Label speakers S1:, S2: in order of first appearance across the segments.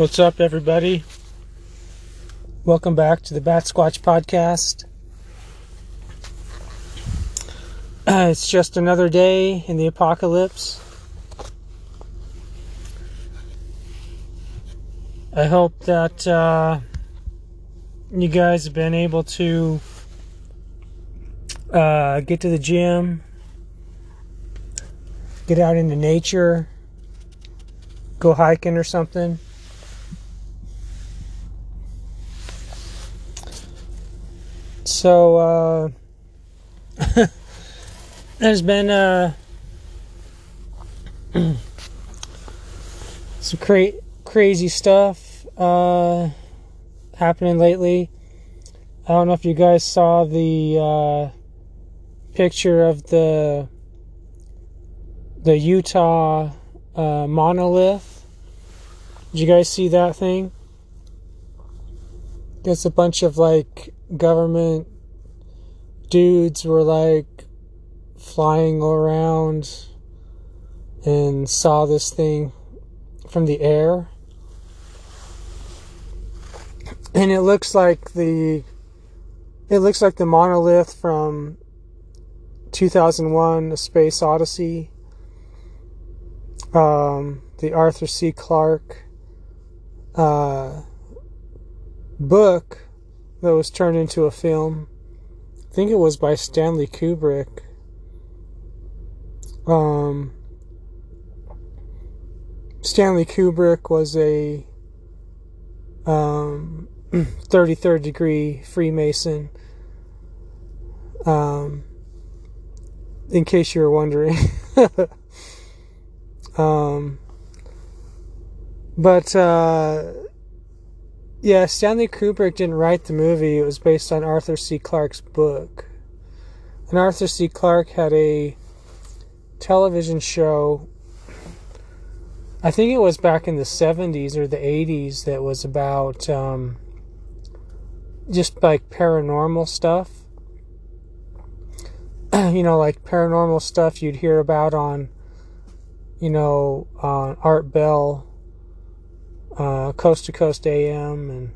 S1: What's up, everybody? Welcome back to the Bat Squatch Podcast. Uh, it's just another day in the apocalypse. I hope that uh, you guys have been able to uh, get to the gym, get out into nature, go hiking or something. So, uh, there's been uh, some cra- crazy stuff uh, happening lately. I don't know if you guys saw the uh, picture of the the Utah uh, monolith. Did you guys see that thing? It's a bunch of like government dudes were like flying around and saw this thing from the air. And it looks like the it looks like the monolith from 2001 A Space Odyssey. Um, the Arthur C. Clarke uh, book that was turned into a film. I think it was by Stanley Kubrick. Um, Stanley Kubrick was a um, 33rd degree Freemason. Um, in case you were wondering. um, but uh, yeah, Stanley Kubrick didn't write the movie. It was based on Arthur C. Clarke's book. And Arthur C. Clarke had a television show. I think it was back in the 70s or the 80s that was about um, just like paranormal stuff. you know, like paranormal stuff you'd hear about on, you know, Art Bell uh, Coast to Coast AM and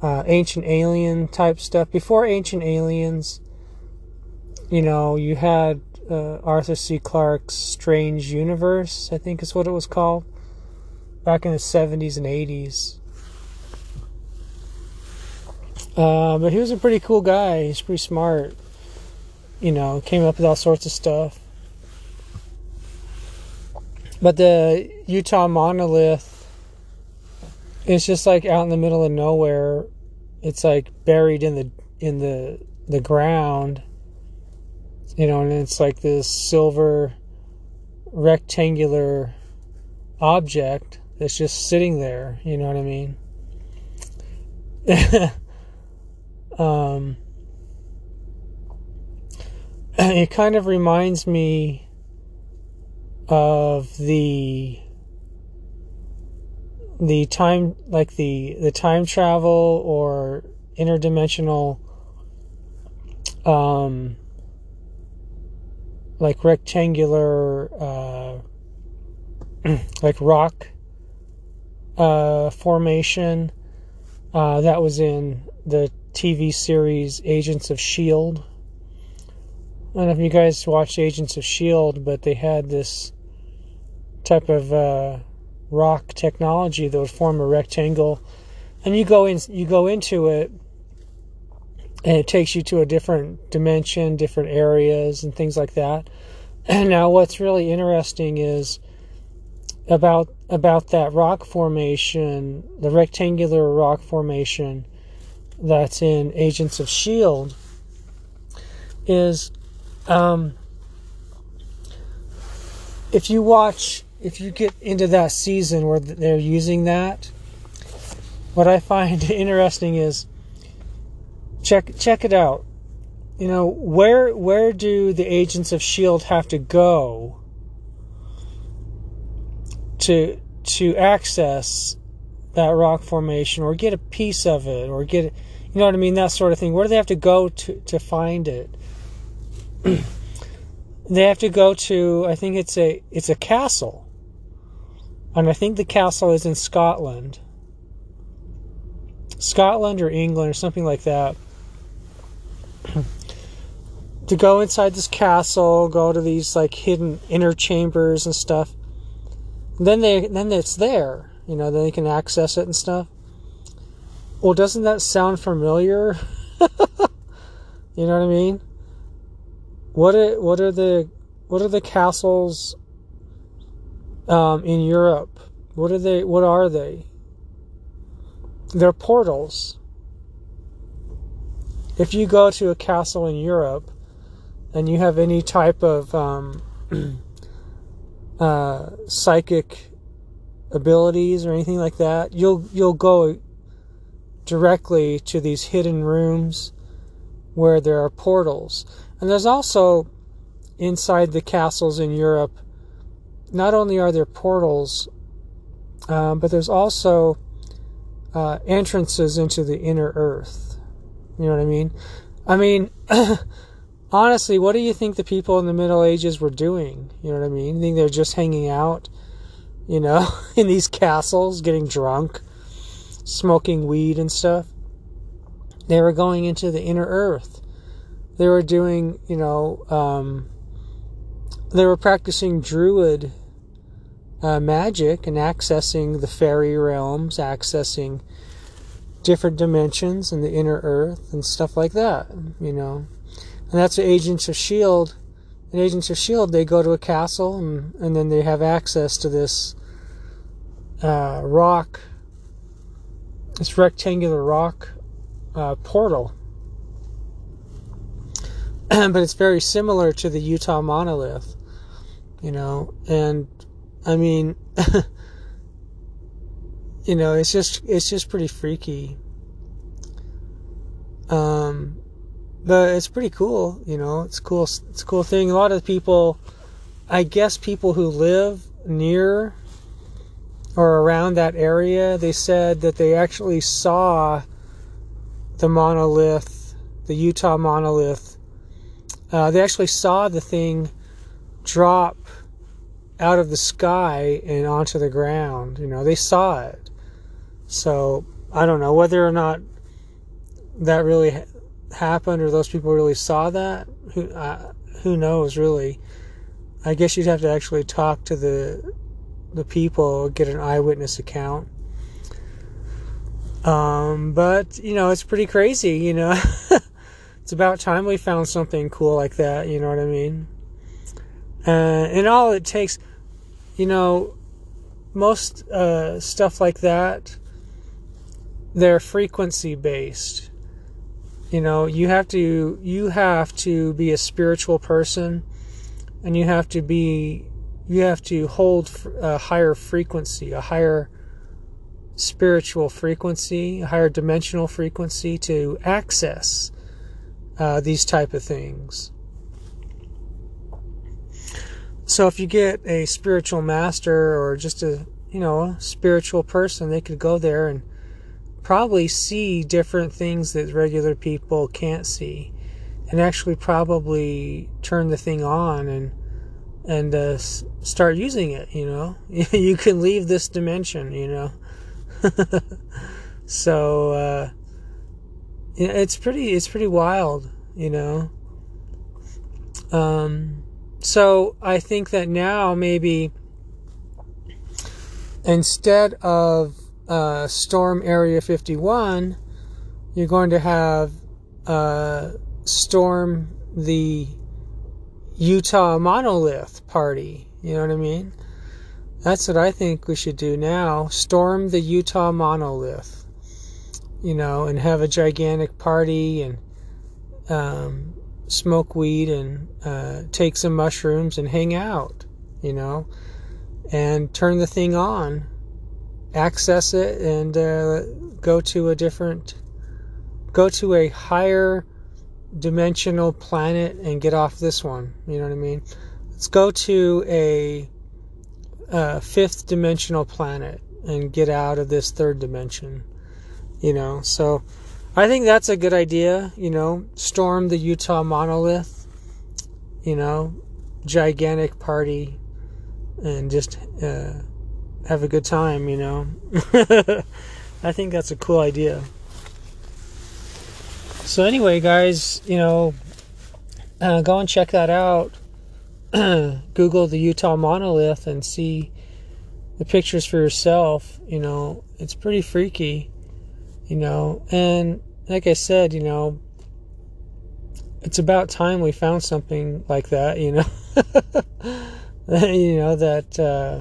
S1: uh, Ancient Alien type stuff. Before Ancient Aliens, you know, you had uh, Arthur C. Clarke's Strange Universe, I think is what it was called, back in the 70s and 80s. Uh, but he was a pretty cool guy. He's pretty smart. You know, came up with all sorts of stuff. But the Utah monolith it's just like out in the middle of nowhere. It's like buried in the in the the ground. You know, and it's like this silver rectangular object that's just sitting there, you know what I mean? um it kind of reminds me of the the time like the the time travel or interdimensional um like rectangular uh like rock uh formation uh that was in the TV series Agents of Shield. I don't know if you guys watched Agents of Shield, but they had this type of uh rock technology that would form a rectangle, and you go in, you go into it, and it takes you to a different dimension, different areas, and things like that. And now, what's really interesting is about about that rock formation, the rectangular rock formation that's in Agents of Shield, is um, if you watch if you get into that season where they're using that, what I find interesting is check check it out. You know, where where do the agents of Shield have to go to to access that rock formation or get a piece of it or get you know what I mean, that sort of thing. Where do they have to go to to find it? they have to go to I think it's a it's a castle and I think the castle is in Scotland. Scotland or England or something like that. to go inside this castle, go to these like hidden inner chambers and stuff. And then they then it's there, you know, then they can access it and stuff. Well, doesn't that sound familiar? you know what I mean? What are what are the what are the castles um, in Europe? What are they? What are they? They're portals. If you go to a castle in Europe and you have any type of um, uh, psychic abilities or anything like that, you'll you'll go directly to these hidden rooms where there are portals. And there's also inside the castles in Europe, not only are there portals, um, but there's also uh, entrances into the inner earth. You know what I mean? I mean, honestly, what do you think the people in the Middle Ages were doing? You know what I mean? You think they're just hanging out, you know, in these castles, getting drunk, smoking weed and stuff? They were going into the inner earth. They were doing, you know, um, they were practicing druid uh, magic and accessing the fairy realms, accessing different dimensions and the inner earth and stuff like that, you know. And that's what Agents of S.H.I.E.L.D. In Agents of S.H.I.E.L.D., they go to a castle and, and then they have access to this uh, rock, this rectangular rock uh, portal. but it's very similar to the Utah monolith, you know, and I mean, you know, it's just it's just pretty freaky. Um, but it's pretty cool, you know. It's cool. It's a cool thing. A lot of people, I guess, people who live near or around that area, they said that they actually saw the monolith, the Utah monolith. Uh, they actually saw the thing drop out of the sky and onto the ground. You know, they saw it. So I don't know whether or not that really happened or those people really saw that. Who uh, who knows really? I guess you'd have to actually talk to the the people, get an eyewitness account. Um, but you know, it's pretty crazy. You know, it's about time we found something cool like that. You know what I mean? Uh, and all it takes you know, most uh, stuff like that, they're frequency based. You know, you have to you have to be a spiritual person, and you have to be you have to hold a higher frequency, a higher spiritual frequency, a higher dimensional frequency to access uh, these type of things. So if you get a spiritual master or just a, you know, spiritual person, they could go there and probably see different things that regular people can't see and actually probably turn the thing on and and uh, start using it you know? You can leave this dimension you know? So uh, it's pretty it's pretty wild you know? Um so I think that now maybe instead of uh, Storm Area 51, you're going to have uh, Storm the Utah Monolith Party. You know what I mean? That's what I think we should do now. Storm the Utah Monolith. You know, and have a gigantic party and um, smoke weed and uh, take some mushrooms and hang out, you know, and turn the thing on, access it, and uh, go to a different, go to a higher dimensional planet and get off this one. You know what I mean? Let's go to a, a fifth dimensional planet and get out of this third dimension. You know, so I think that's a good idea. You know, storm the Utah monolith. You know, gigantic party, and just uh, have a good time, you know. I think that's a cool idea. So anyway, guys, you know, uh, go and check that out. Google the Utah monolith and see the pictures for yourself. You know, it's pretty freaky. You know, and like I said, you know, it's about time we found something like that. You know, you know that. Uh,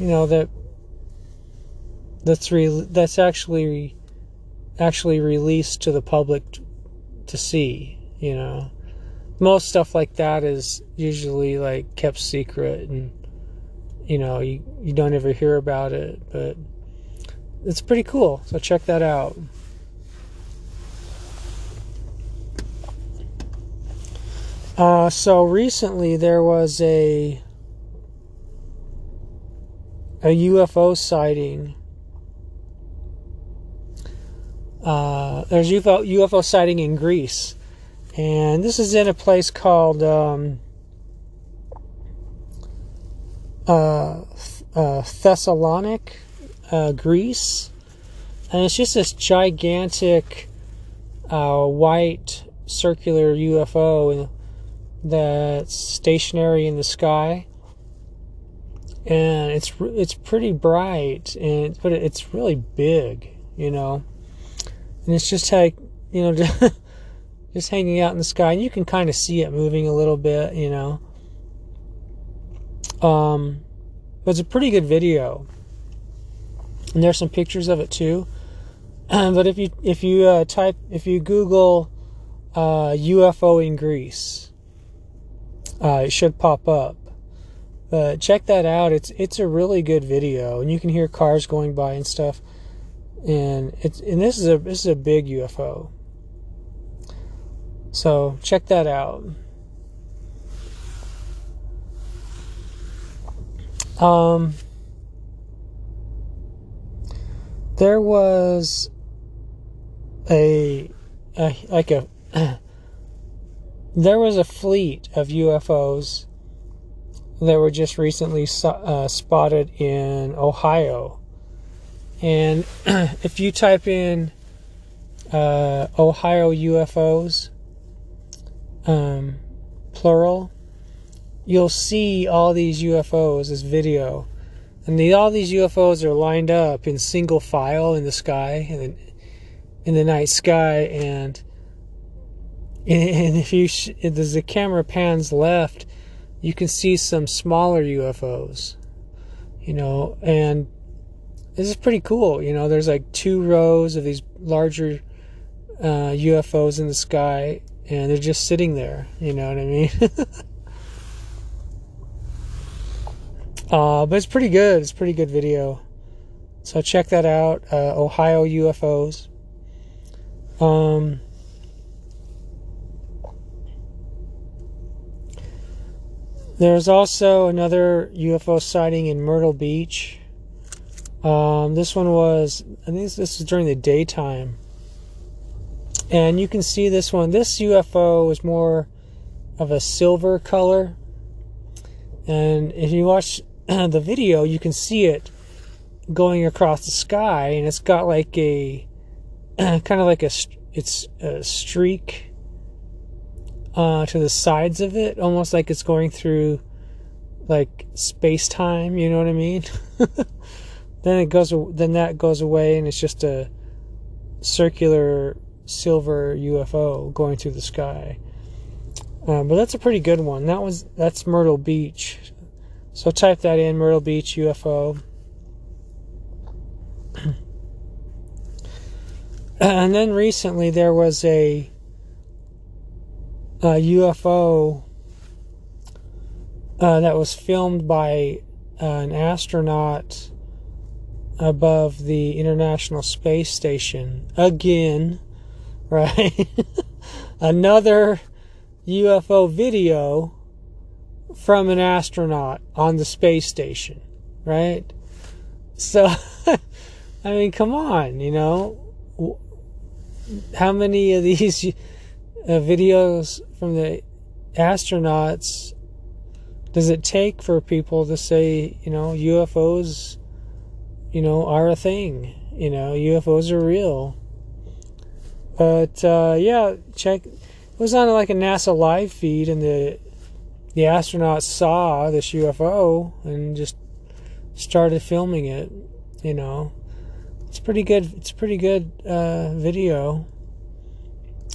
S1: you know that that's re- that's actually actually released to the public to see you know most stuff like that is usually like kept secret and you know you, you don't ever hear about it but it's pretty cool so check that out. Uh, so recently there was a a UFO sighting. Uh, there's UFO UFO sighting in Greece, and this is in a place called um, uh, uh, Thessalonic, uh, Greece, and it's just this gigantic uh, white circular UFO that's stationary in the sky. And it's it's pretty bright and but it's really big you know? And it's just like you know just hanging out in the sky and you can kind of see it moving a little bit you know? Um but it's a pretty good video and there's some pictures of it too but if you if you uh, type if you google uh, ufo in greece uh, it should pop up but check that out. It's it's a really good video, and you can hear cars going by and stuff. And it's and this is a this is a big UFO. So check that out. Um, there was a, a like a there was a fleet of UFOs that were just recently uh, spotted in Ohio. And if you type in uh, Ohio UFOs, um, plural, you'll see all these UFOs, this video. And the, all these UFOs are lined up in single file in the sky, in the, in the night sky. And, and if you, as the camera pans left, you can see some smaller UFOs, you know, and this is pretty cool. You know, there's like two rows of these larger uh, UFOs in the sky, and they're just sitting there. You know what I mean? uh, but it's pretty good. It's pretty good video. So check that out. Uh, Ohio UFOs. Um, There's also another UFO sighting in Myrtle Beach. Um, this one was, I think this, this was during the daytime. And you can see this one. This UFO is more of a silver color. And if you watch the video, you can see it going across the sky. And it's got like a, kind of like a, it's a streak uh, to the sides of it, almost like it's going through like space time. You know what I mean? then it goes. Then that goes away, and it's just a circular silver UFO going through the sky. Um, but that's a pretty good one. That was that's Myrtle Beach. So type that in Myrtle Beach UFO. and then recently there was a a UFO uh, that was filmed by uh, an astronaut above the International Space Station. Again, right? Another UFO video from an astronaut on the space station, right? So, I mean, come on, you know. How many of these uh, videos from the astronauts does it take for people to say, you know, UFOs, you know, are a thing? You know, UFOs are real. But uh, yeah, check. It was on like a NASA live feed, and the the astronauts saw this UFO and just started filming it. You know, it's pretty good. It's pretty good uh, video.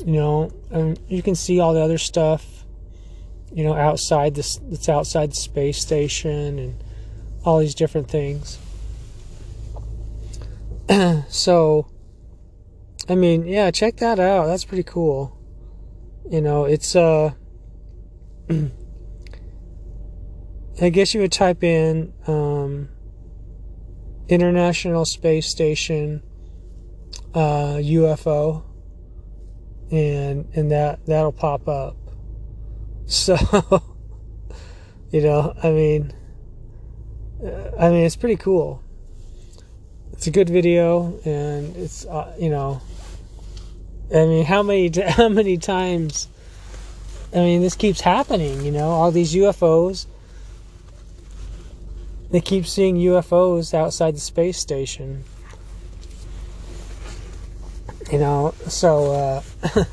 S1: You know, and you can see all the other stuff you know, outside this, that's outside the space station and all these different things. so, I mean, yeah, check that out. That's pretty cool. You know, it's, uh, I guess you would type in, um, International Space Station, uh, UFO, and, and that, that'll pop up. So, you know, I mean, uh, I mean, it's pretty cool. It's a good video, and it's uh, you know, I mean, how many how many times? I mean, this keeps happening. You know, all these UFOs. They keep seeing UFOs outside the space station. You know, so. Uh,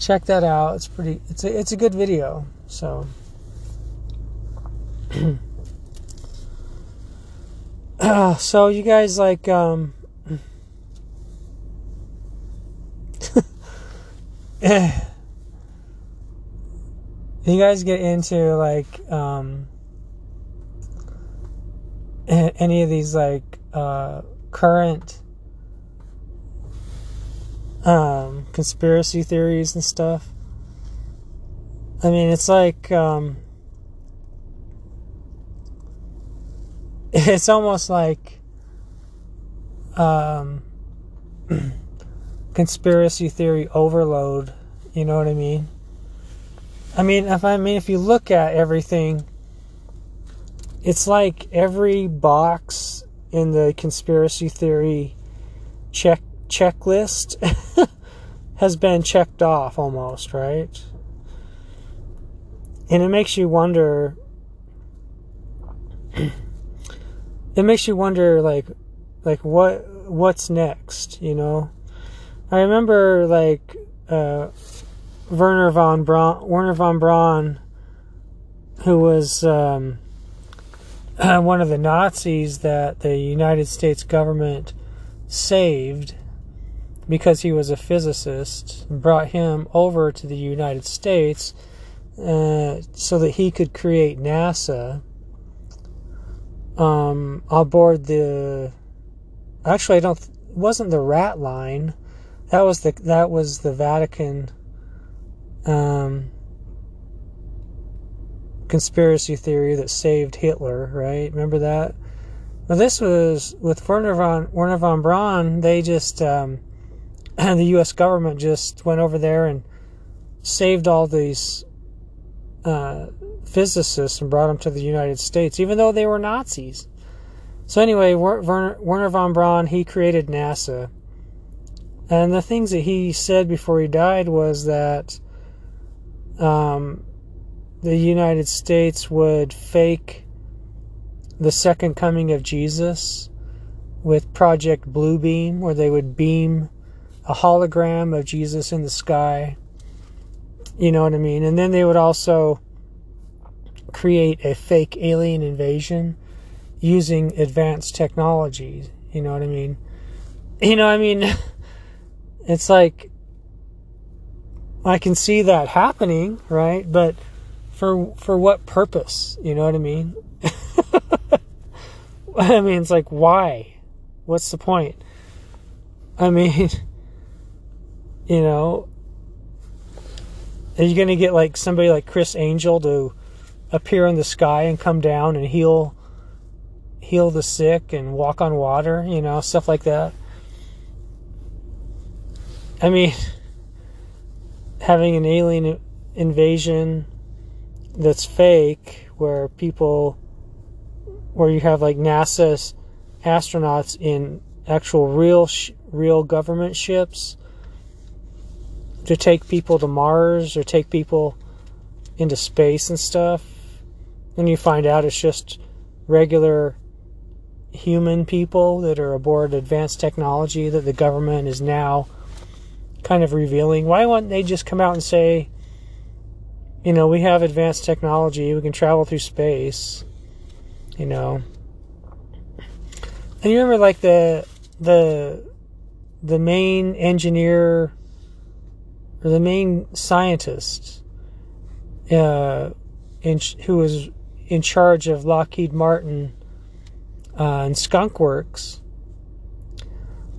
S1: check that out. It's pretty. It's a it's a good video. So. uh, so you guys like um. you guys get into like um any of these like uh current um, conspiracy theories and stuff. I mean, it's like um, it's almost like um, conspiracy theory overload. You know what I mean? I mean, if I mean, if you look at everything, it's like every box in the conspiracy theory check checklist has been checked off almost, right? And it makes you wonder it makes you wonder like like what what's next, you know? I remember like uh Wernher von Braun Wernher von Braun who was um, one of the Nazis that the United States government saved because he was a physicist, brought him over to the United States uh, so that he could create NASA um, aboard the. Actually, I don't. Wasn't the Rat Line. That was the that was the Vatican um, conspiracy theory that saved Hitler. Right? Remember that? Well, this was with Wernher von Wernher von Braun. They just um, and the U.S. government just went over there and saved all these uh, physicists and brought them to the United States, even though they were Nazis. So anyway, Wernher, Wernher von Braun he created NASA, and the things that he said before he died was that um, the United States would fake the second coming of Jesus with Project Bluebeam, where they would beam a hologram of Jesus in the sky. You know what I mean? And then they would also create a fake alien invasion using advanced technology. You know what I mean? You know, I mean, it's like I can see that happening, right? But for for what purpose? You know what I mean? I mean, it's like why? What's the point? I mean, you know, are you going to get like somebody like Criss Angel to appear in the sky and come down and heal heal the sick and walk on water, you know, stuff like that? I mean, having an alien invasion that's fake where people where you have like NASA's astronauts in actual real real government ships to take people to Mars or take people into space and stuff. and you find out it's just regular human people that are aboard advanced technology that the government is now kind of revealing. Why wouldn't they just come out and say, you know, we have advanced technology, we can travel through space, you know. And you remember like the the the main engineer or the main scientist uh, in, who was in charge of Lockheed Martin uh, and Skunk Works,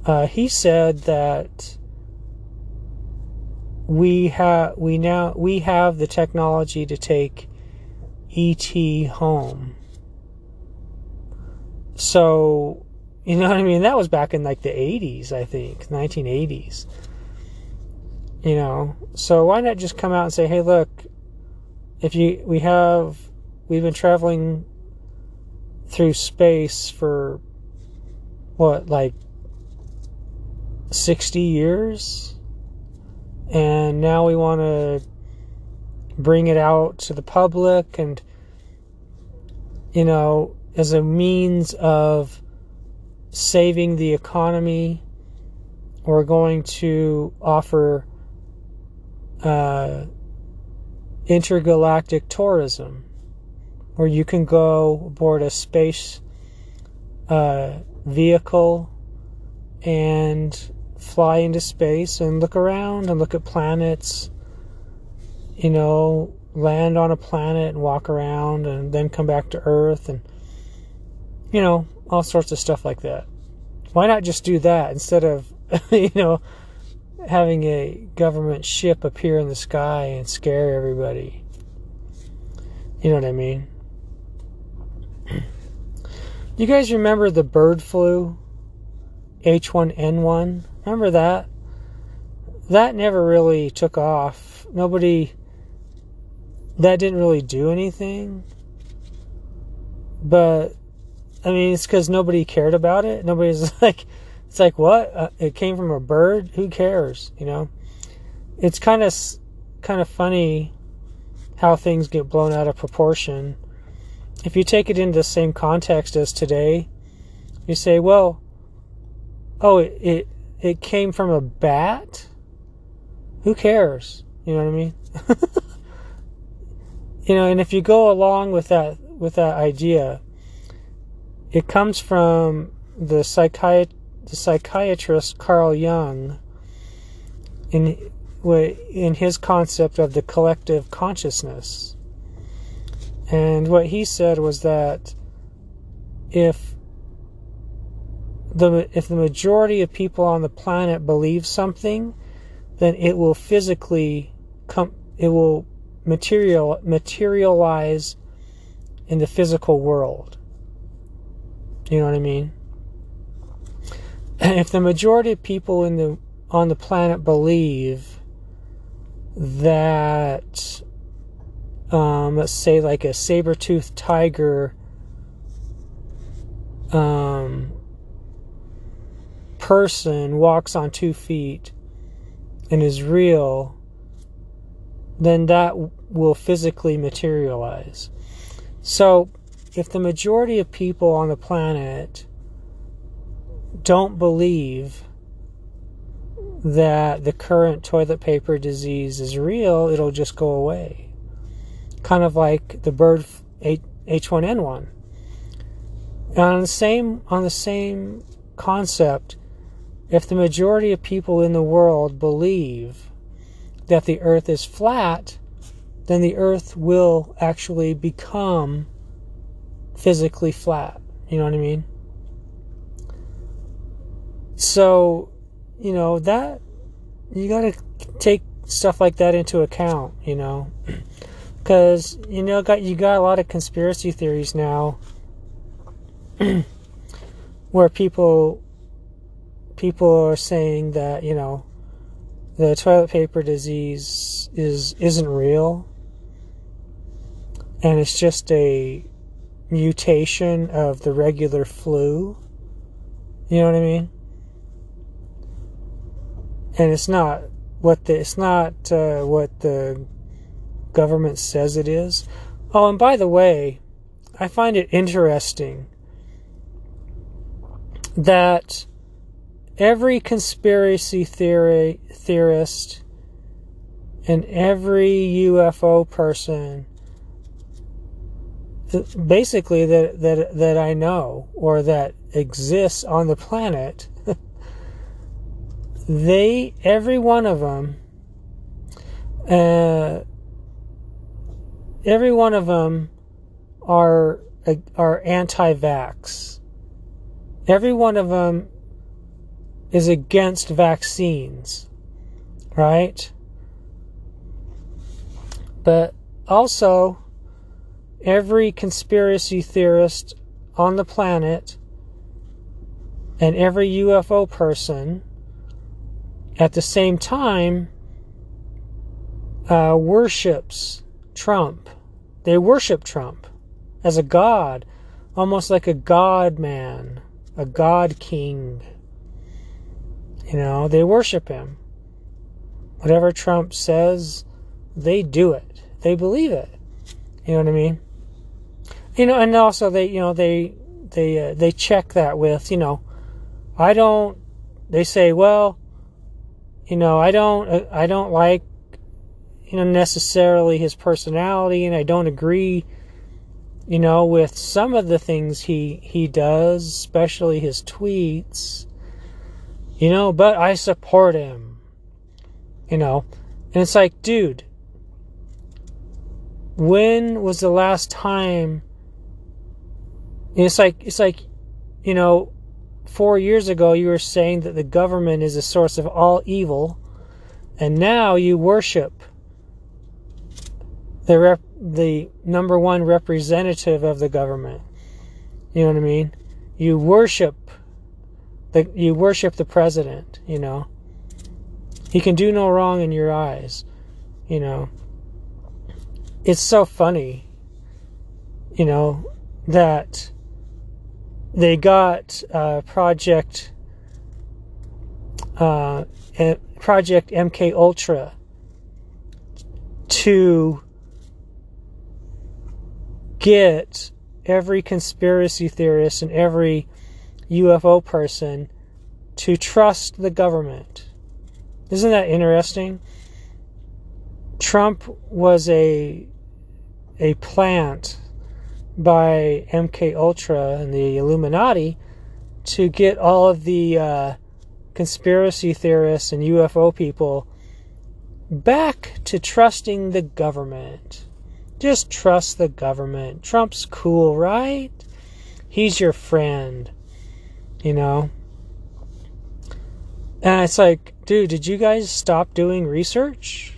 S1: uh, he said that we have we now we have the technology to take ET home. So, you know what I mean? That was back in like the 80s, I think, 1980s. You know, so why not just come out and say, "Hey, look, if you we have we've been traveling through space for what like 60 years and now we want to bring it out to the public and you know as a means of saving the economy we're going to offer uh, intergalactic tourism where you can go aboard a space uh, vehicle and fly into space and look around and look at planets, you know, land on a planet and walk around and then come back to Earth and, you know, all sorts of stuff like that. Why not just do that instead of, you know, having a government ship appear in the sky and scare everybody? You know what I mean? You guys remember the bird flu? H1N1? Remember that? That never really took off. Nobody. That didn't really do anything. But, I mean, it's because nobody cared about it. Nobody's like, it's like, what? Uh, it came from a bird? Who cares? You know? It's kind of, kind of funny how things get blown out of proportion if you take it into the same context as today, you say, well, oh, it, it, it came from a bat? Who cares? You know what I mean? you know, and if you go along with that with that idea, it comes from the psychiat- the psychiatrist Carl Jung in in his concept of the collective consciousness. And what he said was that if the if the majority of people on the planet believe something, then it will physically come it will material materialize in the physical world. You know what I mean? if the majority of people in the on the planet believe that um, let's say like a saber-toothed tiger um, person walks on two feet and is real, then that will physically materialize. So, if the majority of people on the planet don't believe that the current toilet paper disease is real, it'll just go away kind of like the bird H1N1. And on the same on the same concept, if the majority of people in the world believe that the earth is flat, then the earth will actually become physically flat. You know what I mean? So, you know, that you got to take stuff like that into account, you know. because you know got you got a lot of conspiracy theories now where people people are saying that you know the toilet paper disease is isn't real. And it's just a mutation of the regular flu. You know what i mean? And it's not what the it's not uh, what the government says it is. Oh, and by the way, I find it interesting that every conspiracy theory theorist and every UFO person basically that that that I know or that exists on the planet they every one of them uh, every one of them are are anti-vax. Every one of them is against vaccines right but also every conspiracy theorist on the planet and every UFO person at the same time uh, worships Trump. They worship Trump as a god, almost like a god man, a god king. You know, they worship him. Whatever Trump says, they do it. They believe it. You know what I mean? You know, and also they, you know, they they uh, they check that with, you know, I don't. They say, well, you know, I don't uh, I don't like you know necessarily his personality, and I don't agree, you know, with some of the things he he does, especially his tweets. You know, but I support him. You know, and it's like, dude, when was the last time it's like it's like you know 4 years ago you were saying that the government is the source of all evil and now you worship the rep, the number one representative of the government you know what i mean you worship the you worship the president you know? He can do no wrong in your eyes you know? It's so funny, you know, that they got uh, Project uh, Project MK Ultra to get every conspiracy theorist and every UFO person to trust the government. Isn't that interesting? Trump was a a plant by MK Ultra and the Illuminati to get all of the uh, conspiracy theorists and UFO people back to trusting the government. Just trust the government. Trump's cool, right? He's your friend, you know? And it's like, dude, did you guys stop doing research?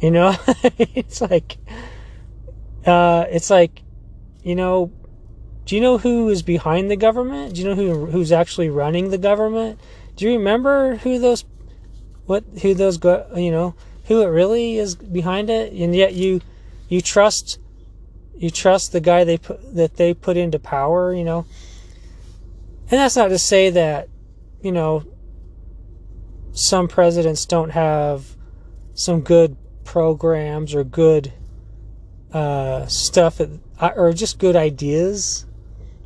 S1: You know, it's like, uh, it's like, you know, do you know who is behind the government? Do you know who who's actually running the government? Do you remember who those, what who those go, you know, who it really is behind it? And yet you, you trust, you trust the guy they put that they put into power, you know. And that's not to say that, you know, some presidents don't have some good programs or good uh, stuff uh, or just good ideas.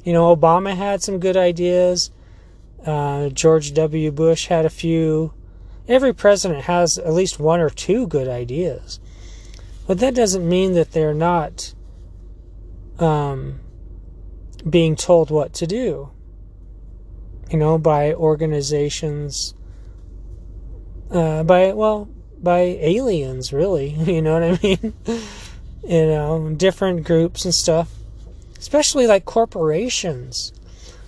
S1: You know, Obama had some good ideas. Uh, George W. Bush had a few. Every president has at least one or two good ideas. But that doesn't mean that they're not um, being told what to do. You know, by organizations, uh, by, well, by aliens, really. You know what I mean? you know, different groups and stuff, especially like corporations.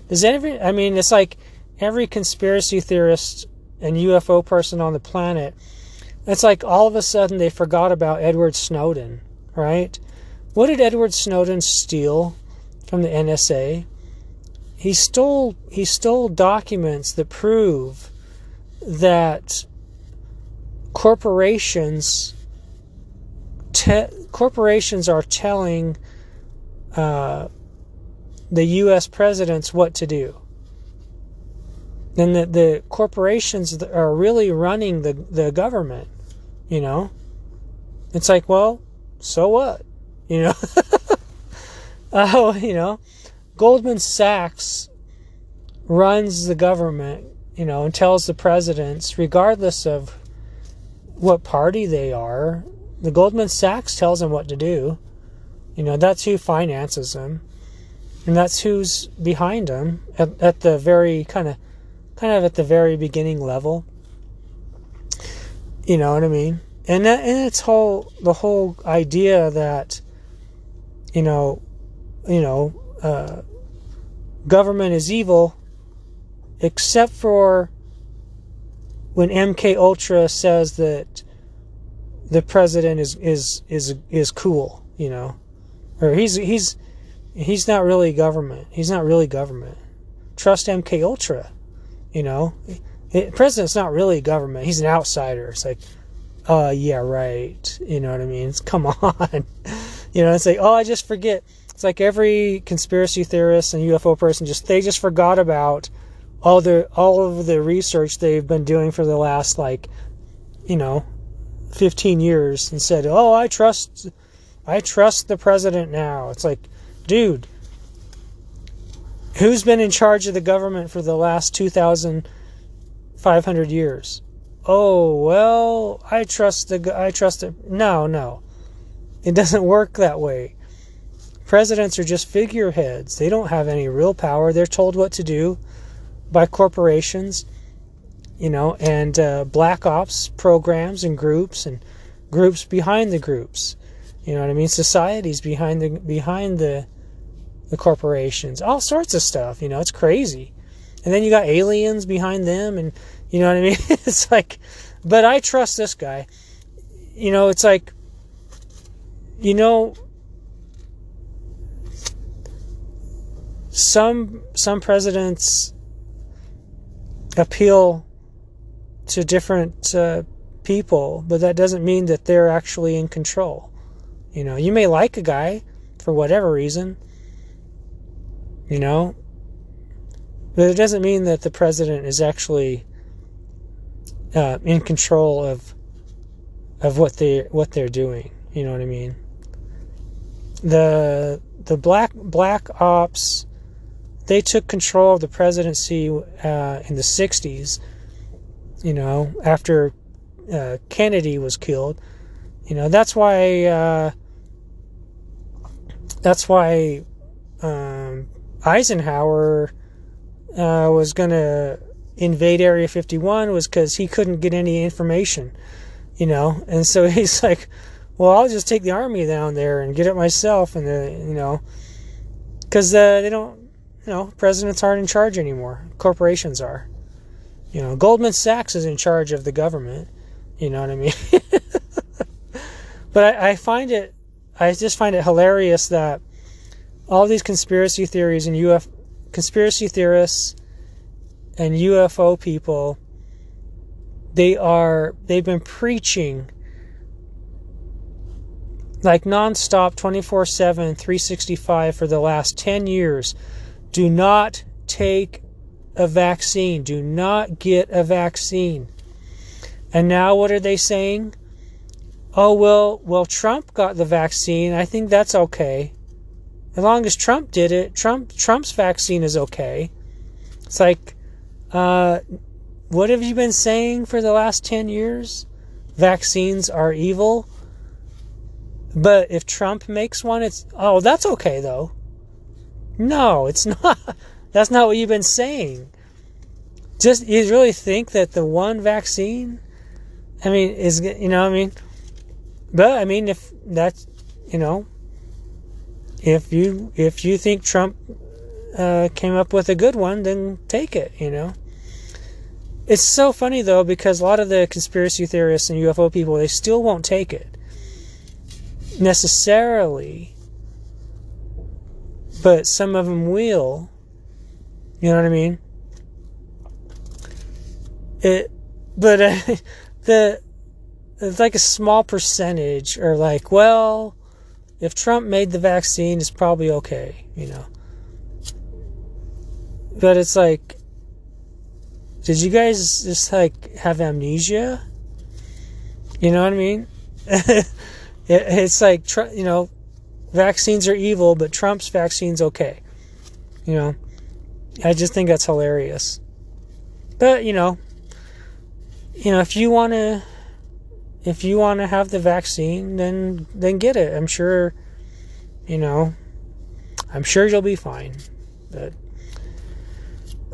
S1: Does every, I mean, it's like every conspiracy theorist and UFO person on the planet, it's like all of a sudden they forgot about Edward Snowden, right? What did Edward Snowden steal from the NSA? He stole he stole documents that prove that corporations te- corporations are telling uh, the U.S. presidents what to do. And the, the corporations are really running the, the government, you know? It's like, well, so what? You know? Oh, you know, Goldman Sachs runs the government, you know, and tells the presidents, regardless of what party they are, the Goldman Sachs tells them what to do. You know, that's who finances them. And that's who's behind them at, at the very kind of kind of at the very beginning level. You know what I mean? And that, and it's whole the whole idea that you know, you know, uh, government is evil, except for when MK Ultra says that the president is is is is cool, you know, or he's he's he's not really government. He's not really government. Trust MK Ultra, you know. It, president's not really government. He's an outsider. It's like, uh, yeah, right. You know what I mean? It's, come on. you know, it's like, oh, I just forget. It's like every conspiracy theorist and UFO person just they just forgot about all the all of the research they've been doing for the last like, you know, 15 years and said, "Oh, I trust I trust the president now." It's like, dude, who's been in charge of the government for the last 2500 years? Oh, well, I trust the I trust it. No, no. It doesn't work that way. Presidents are just figureheads. They don't have any real power. They're told what to do by corporations, you know, and uh, black ops programs and groups and groups behind the groups. You know what I mean? Societies behind the behind the the corporations, all sorts of stuff. You know, it's crazy. And then you got aliens behind them, and you know what I mean? it's like, but I trust this guy. You know, it's like, you know, some some presidents appeal to different uh, people, but that doesn't mean that they're actually in control. You know, you may like a guy for whatever reason, you know, but it doesn't mean that the president is actually uh, in control of of what they what they're doing. You know what I mean? The the black black ops they took control of the presidency uh, in the 60s, you know, after uh, Kennedy was killed. You know, that's why, uh, that's why um, Eisenhower uh, was going to invade Area 51 was because he couldn't get any information, you know, and so he's like, well, I'll just take the army down there and get it myself, and the, you know, because uh, they don't you know, presidents aren't in charge anymore. Corporations are. You know, Goldman Sachs is in charge of the government. You know what I mean? but I, I, find it, I just find it hilarious that all these conspiracy theories and UFO, conspiracy theorists and UFO people, they are, they've been preaching like nonstop 24 7, 365 for the last 10 years do not take a vaccine. Do not get a vaccine. And now what are they saying? Oh well, well Trump got the vaccine. I think that's okay. As long as Trump did it, Trump Trump's vaccine is okay. It's like uh, what have you been saying for the last 10 years? Vaccines are evil. But if Trump makes one, it's oh, that's okay though. No, it's not. That's not what you've been saying. Just you really think that the one vaccine, I mean, is you know, I mean, but I mean, if that's you know, if you if you think Trump uh, came up with a good one, then take it. You know. It's so funny though because a lot of the conspiracy theorists and UFO people they still won't take it necessarily but some of them will. You know what I mean? It, but uh, the it's like a small percentage are like, well, if Trump made the vaccine, it's probably okay, you know. But it's like, did you guys just like have amnesia? You know what I mean? it, it's like, you know, vaccines are evil, but Trump's vaccine's okay. You know, I just think that's hilarious. But you know, you know, if you want to, if you want to have the vaccine, then then get it. I'm sure, you know, I'm sure you'll be fine. But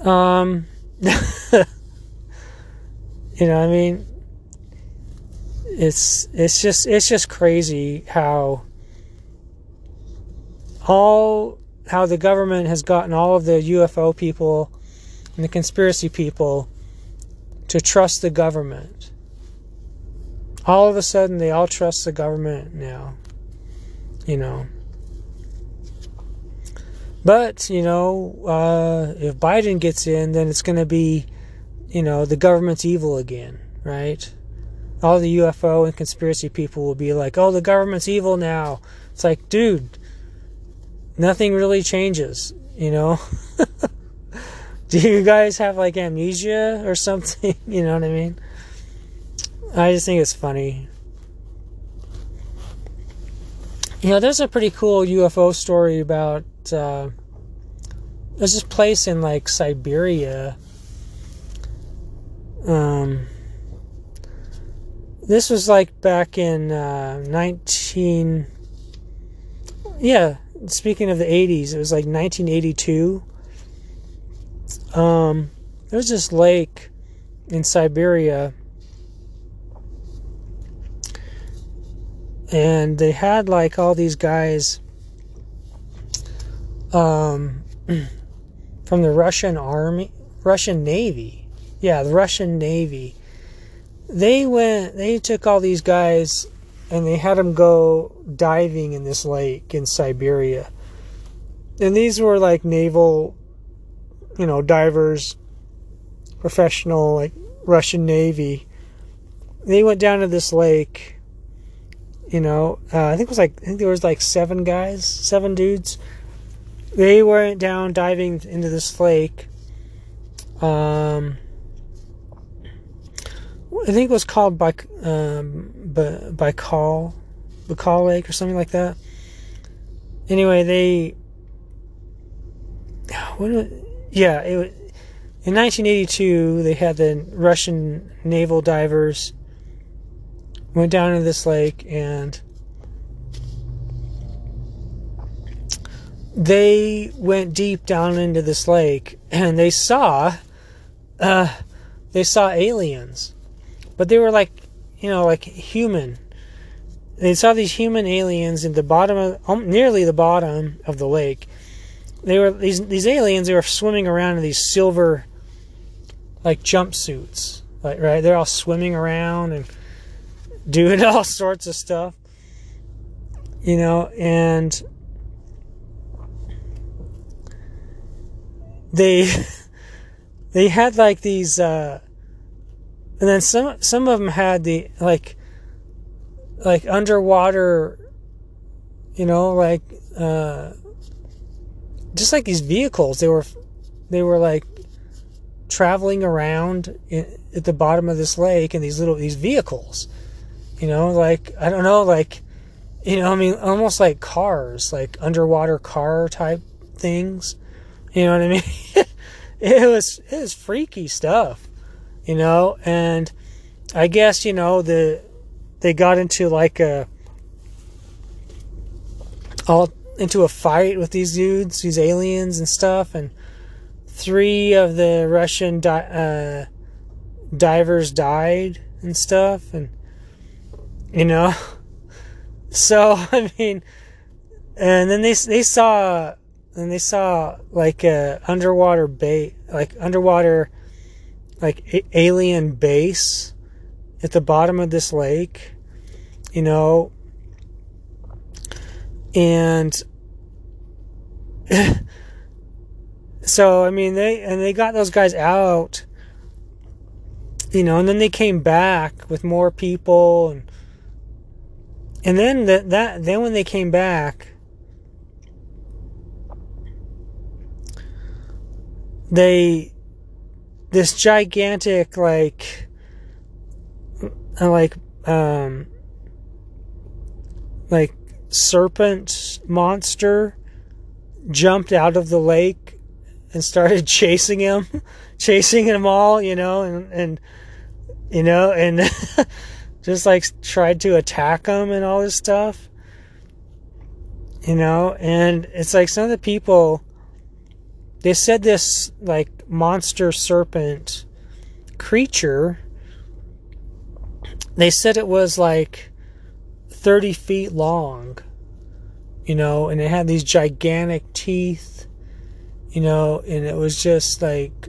S1: um, you know, I mean, it's it's just it's just crazy how all how the government has gotten all of the UFO people and the conspiracy people to trust the government. All of a sudden, they all trust the government now. You know. But, you know, uh, if Biden gets in, then it's going to be, you know, the government's evil again, right? All the UFO and conspiracy people will be like, oh, the government's evil now. It's like, dude, nothing really changes, you know? Do you guys have like amnesia or something? you know what I mean? I just think it's funny. You know, there's a pretty cool UFO story about uh, there's this place in like Siberia. Um, this was like back in uh, 19 yeah speaking of the 80s, it was like 1982. Um, there was this lake in Siberia, and they had like all these guys um, from the Russian army, Russian Navy. Yeah, the Russian Navy. They went, they took all these guys and they had him go diving in this lake in Siberia. And these were like naval, you know, divers, professional, like Russian Navy. They went down to this lake, you know, uh, I think it was like, I think there was like seven guys, seven dudes. They went down diving into this lake. Um, I think it was called by um, Baikal, Baikal Lake or something like that. Anyway, they yeah, it, was in 1982 they had the Russian naval divers went down into this lake and they went deep down into this lake and they saw uh, they saw aliens but they were like, you know, like human. They saw these human aliens in the bottom of, um, nearly the bottom of the lake. They were these these aliens. They were swimming around in these silver, like jumpsuits, like right. They're all swimming around and doing all sorts of stuff, you know, and they they had like these uh, and then some some of them had the like like underwater you know like uh just like these vehicles. They were they were like traveling around in, at the bottom of this lake in these little these vehicles you know like i don't know like you know i mean almost like cars like underwater car type things you know what i mean? It was it was freaky stuff you know, and I guess, you know, the they got into like a all into a fight with these dudes, these aliens and stuff, and three of the Russian di- uh, divers died and stuff, and you know, so I mean, and then they they saw and they saw like a underwater bait, like underwater like a- alien base at the bottom of this lake, you know, and so I mean they and they got those guys out, you know, and then they came back with more people and and then that that then when they came back they this gigantic like like um like serpent monster jumped out of the lake and started chasing him, chasing them all, you know, and, and you know, and just like tried to attack him and all this stuff, you know, and it's like some of the people, they said this like monster serpent creature, they said it was like 30 feet long, you know, and it had these gigantic teeth, you know, and it was just like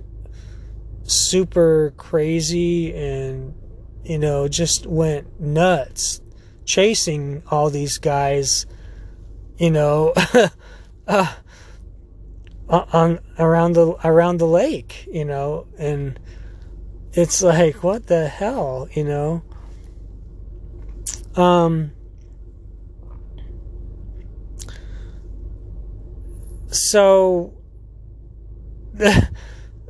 S1: super crazy and, you know, just went nuts chasing all these guys, you know, uh, on around the around the lake, you know, and it's like what the hell, you know. Um so and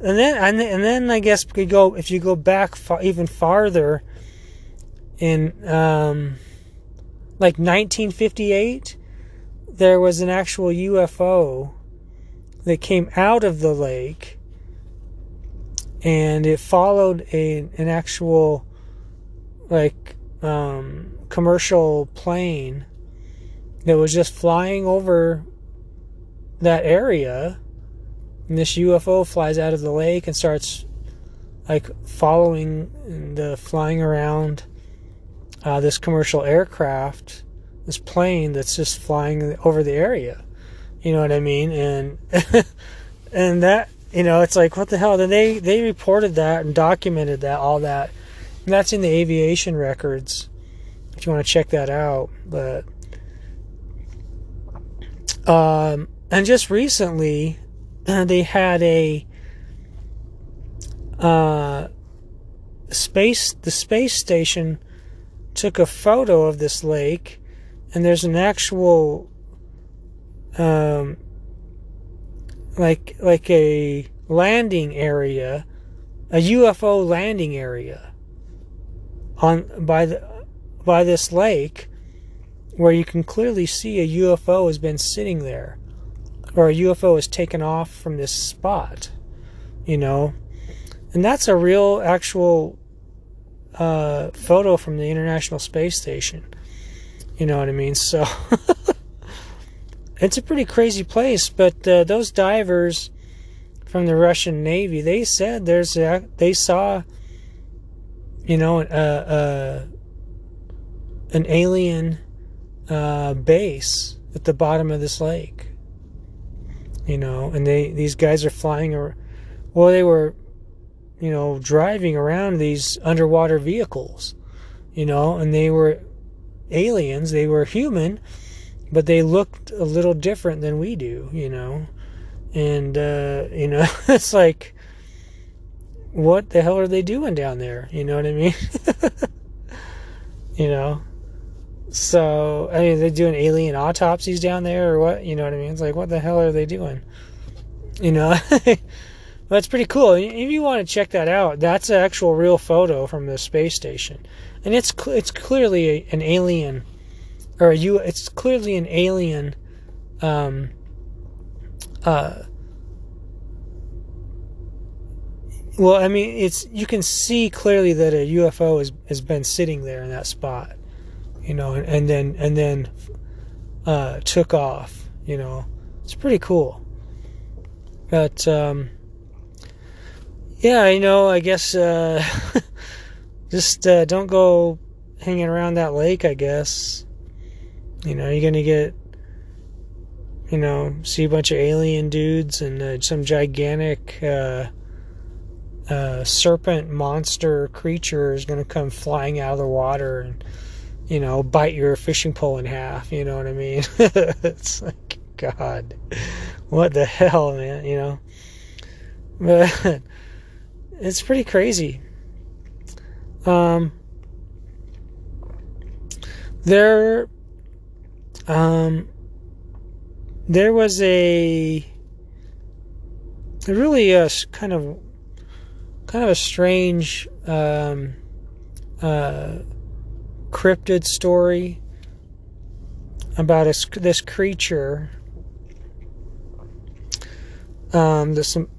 S1: then and then I guess we go if you go back far, even farther in um, like 1958 there was an actual UFO that came out of the lake and it followed a an actual like um, commercial plane that was just flying over that area and this UFO flies out of the lake and starts like following and flying around uh, this commercial aircraft, this plane that's just flying over the area. You know what I mean? And and that you know, it's like what the hell? Then they they reported that and documented that all that, and that's in the aviation records. If you want to check that out, but um, and just recently, they had a uh, space. The space station took a photo of this lake, and there's an actual um, like like a landing area, a UFO landing area on by the by this lake where you can clearly see a UFO has been sitting there, or a UFO is taken off from this spot, you know, and that's a real actual uh, photo from the International Space Station. You know what I mean? So it's a pretty crazy place. But uh, those divers from the Russian Navy, they said there's a, they saw, you know, uh, uh, an alien uh, base at the bottom of this lake. You know, and they these guys are flying or well, they were, you know, driving around these underwater vehicles, you know, and they were aliens. They were human, but they looked a little different than we do, you know, and uh, you know, it's like, what the hell are they doing down there? You know what I mean? you know so, I mean, they're doing alien autopsies down there or what? You know what I mean? It's like, what the hell are they doing? You know? That's pretty cool. If you want to check that out, that's an actual real photo from the space station. And it's it's clearly an alien, or a U, it's clearly an alien, um, uh, well, I mean, it's you can see clearly that a UFO has has been sitting there in that spot you know, and, and then and then uh, took off. You know, it's pretty cool. But um, yeah, you know, I guess uh, just uh, don't go hanging around that lake. I guess you know you're gonna get you know see a bunch of alien dudes and uh, some gigantic. Uh, uh, serpent monster creature is going to come flying out of the water and you know, bite your fishing pole in half. You know what I mean? it's like, God, what the hell, man? You know, but it's pretty crazy. Um, there, um, there was a, really a kind of, kind of a strange, um, uh, cryptid story about a, this creature um, that some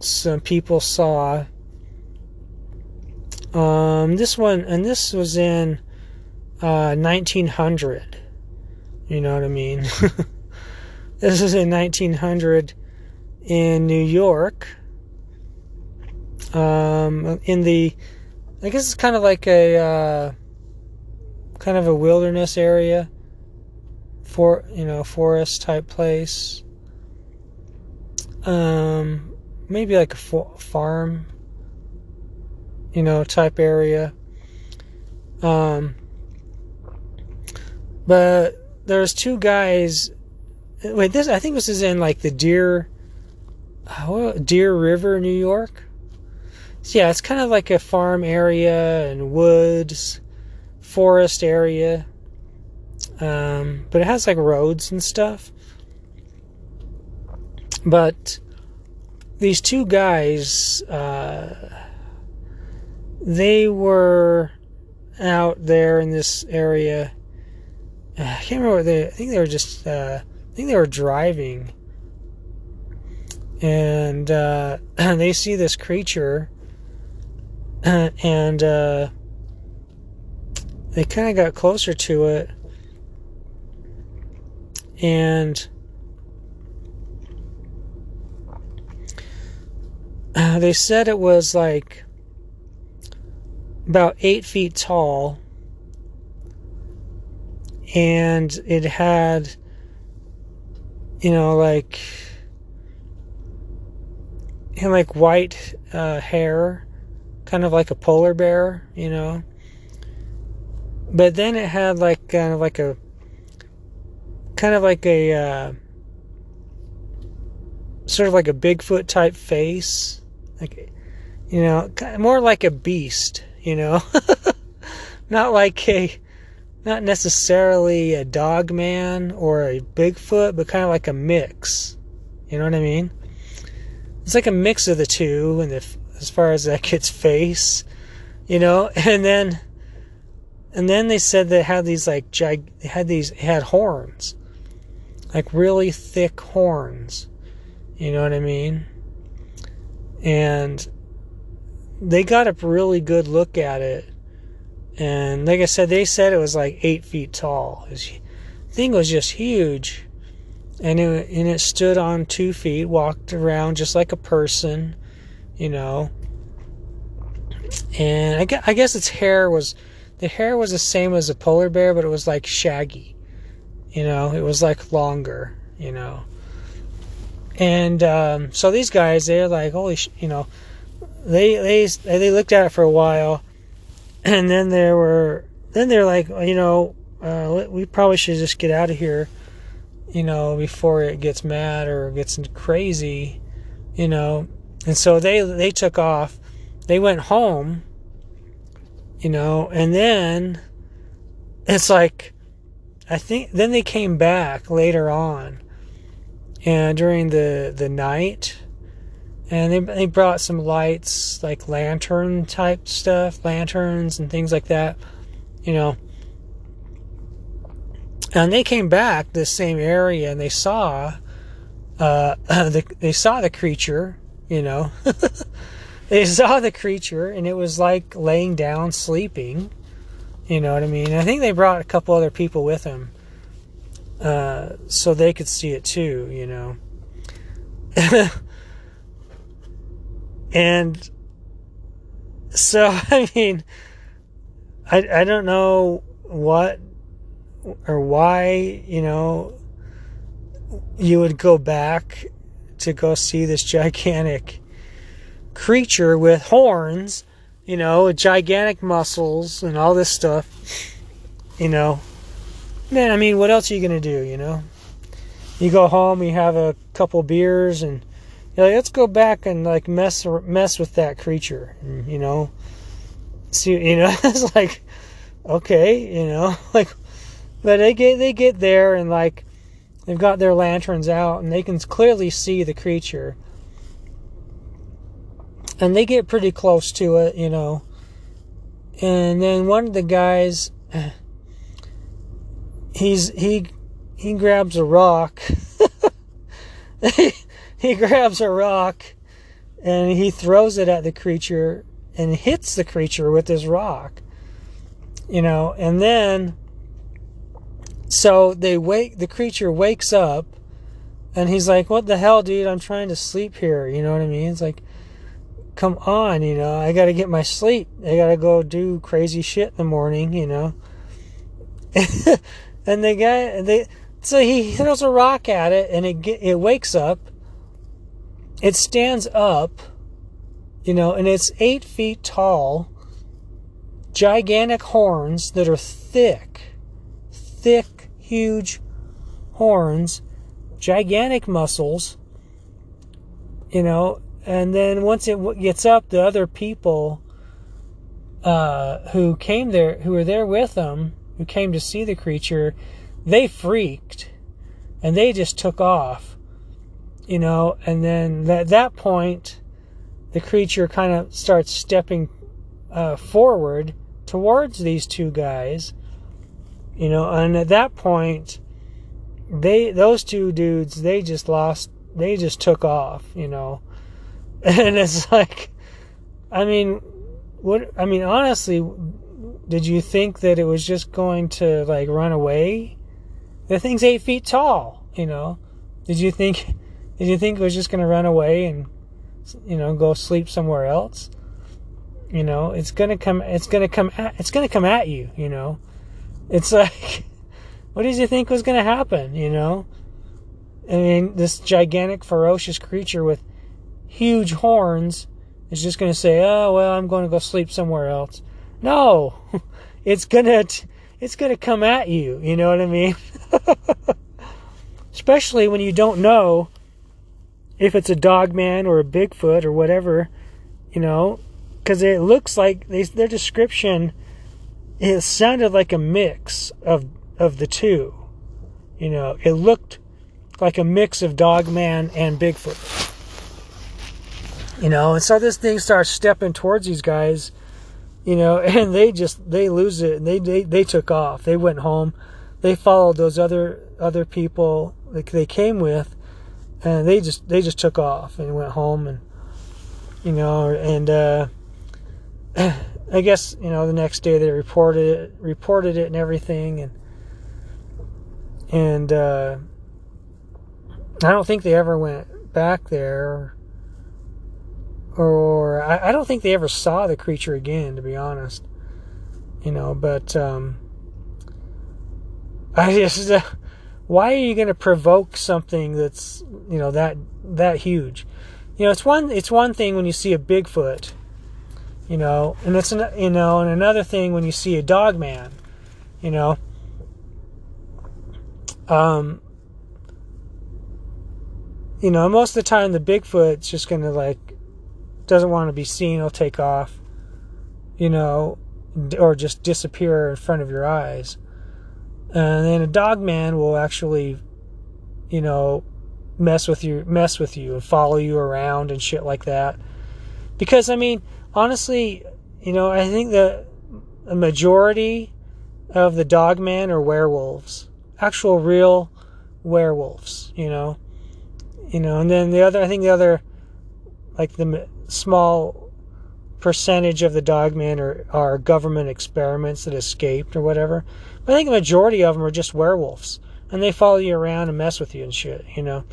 S1: some people saw. Um, this one, and this was in uh, 1900. You know what I mean? this is in 1900 in New York. Um, in the, I guess it's kind of like a, uh, kind of a wilderness area, for you know, forest type place. Um, maybe like a farm, you know, type area. Um, but there's two guys. Wait, this I think this is in like the Deer, uh, Deer River, New York. So yeah, it's kind of like a farm area and woods, forest area. Um, but it has like roads and stuff. But these two guys, uh, they were out there in this area I can't remember. They, I think they were just. Uh, I think they were driving, and uh, they see this creature, and uh, they kind of got closer to it, and they said it was like about eight feet tall and it had you know like and like white uh, hair kind of like a polar bear you know? But then it had like kind of like a kind of like a uh, sort of like a bigfoot type face like you know more like a beast you know? Not like a not necessarily a dog man or a Bigfoot, but kind of like a mix. You know what I mean? It's like a mix of the two, and as far as that kid's face, you know. And then, and then they said they had these like gig, had these had horns, like really thick horns. You know what I mean? And they got a really good look at it and like I said, they said it was like eight feet tall. the thing was just huge. And it, and it stood on two feet, walked around just like a person, you know. And I guess, I guess its hair was, the hair was the same as a polar bear, but it was like shaggy. You know, it was like longer, you know. And um, so these guys, they're like, holy, sh-, you know, they they they looked at it for a while and then there were then they're like you know uh, we probably should just get out of here you know before it gets mad or gets crazy you know. And so they they took off. They went home you know and then it's like i think then they came back later on. And during the the night and they, they brought some lights like lantern type stuff lanterns and things like that you know. And they came back this same area and they saw uh, the, they saw the creature you know. They saw the creature and it was like laying down sleeping you know what i mean? I think they brought a couple other people with them uh, so they could see it too you know And so, I mean, I, I don't know what or why, you know, you would go back to go see this gigantic creature with horns, you know, gigantic muscles and all this stuff, you know. Man, I mean, what else are you going to do, you know? You go home, you have a couple beers and you're let's go back and like mess mess with that creature, you know. See, you know, it's like, okay, you know, like, but they get they get there and like, they've got their lanterns out and they can clearly see the creature, and they get pretty close to it, you know. And then one of the guys, he's he he grabs a rock. he grabs a rock and he throws it at the creature and hits the creature with his rock. You know, and then so they wake the creature wakes up and he's like, What the hell, dude? I'm trying to sleep here. You know what I mean? It's like, come on, you know, I gotta get my sleep. I gotta go do crazy shit in the morning, you know. and the guy they so he throws a rock at it and it it wakes up. It stands up, you know, and it's eight feet tall. Gigantic horns that are thick, thick, huge horns gigantic muscles, you know, and then once it gets up, the other people uh, who came there, who were there with them, who came to see the creature, they freaked and they just took off, you know, and then at that point, the creature kind of starts stepping uh, forward towards these two guys, you know, and at that point, they those two dudes they just lost they just took off you know. And it's like i mean what i mean honestly did you think that it was just going to like run away? The thing's eight feet tall you know. Did you think did you think it was just going to run away and you know go sleep somewhere else you know it's going to come it's going to come at, it's going to come at you you know it's like what did you think was going to happen, you know? I mean, this gigantic, ferocious creature with huge horns is just going to say, "Oh, well, I'm going to go sleep somewhere else." No. It's to it's going to come at you, you know what I mean? Especially when you don't know if it's a dog man or a Bigfoot or whatever, you know, cuz it looks like they, their description it sounded like a mix of of the two. You know, it looked like a mix of Dogman and Bigfoot. You know, and so this thing starts stepping towards these guys, you know, and they just they lose it and they they, they took off. They went home. They followed those other other people that they came with and they just they just took off and went home and you know and uh I guess you know the next day they reported it reported it and everything and and uh, I don't think they ever went back there, or, I, I, don't think they ever saw the creature again, to be honest. You know, but um, I just uh, why are you going to provoke something that's you know that that huge? You know, it's one it's one thing when you see a Bigfoot, you know, and it's an, you know, and another thing when you see a dog man, you know um, you know, most of the time the Bigfoot's just gonna like doesn't want to be seen. He'll take off, you know, or just disappear in front of your eyes. And then a dog man will actually, you know, mess with you, mess with you, and follow you around and shit like that. Because I mean, honestly, you know, I think that a majority of the dog man are werewolves actual real werewolves, you know. You know, and then the other I think the other like the small percentage of the dogmen are, are government experiments that escaped or whatever. But I think the majority of them are just werewolves. And they follow you around and mess with you and shit, you know.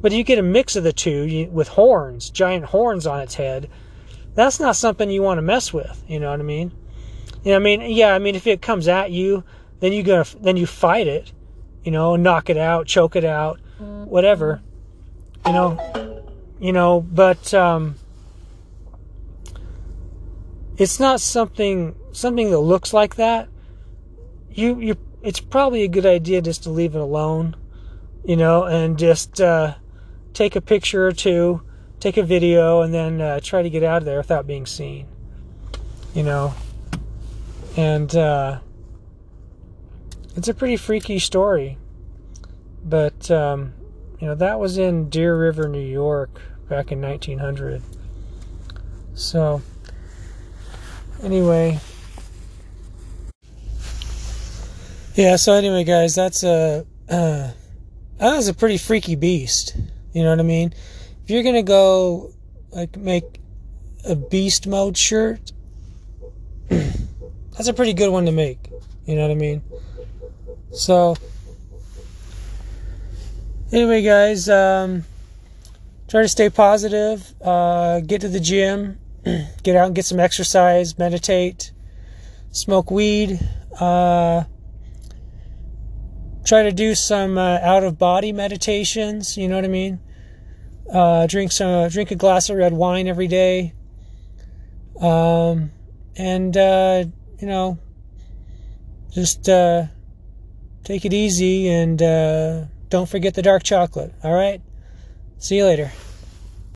S1: But you get a mix of the two you, with horns, giant horns on its head. That's not something you want to mess with, you know what I mean? You know, I mean, yeah, I mean, if it comes at you, then you go, then you fight it you know, knock it out, choke it out, whatever, you know, you know, but um, it's not something something that looks like that. You you, it's probably a good idea just to leave it alone, you know, and just uh, take a picture or two, take a video, and then uh, try to get out of there without being seen, you know, and. Uh, it's a pretty freaky story. But, um, you know, that was in Deer River, New York back in 1900. So, anyway. Yeah, so anyway, guys, that's a uh, that was a pretty freaky beast. You know what I mean? If you're gonna go like make a beast mode shirt, that's a pretty good one to make. You know what I mean? So anyway, guys, um, try to stay positive. Uh, get to the gym, get out and get some exercise, meditate, smoke weed. Uh, try to do some uh, out of body meditations. You know what I mean? Uh, drink some, uh, drink a glass of red wine every day. Um, and uh, you know, just uh, take it easy and don't forget the dark chocolate. All right. See you later.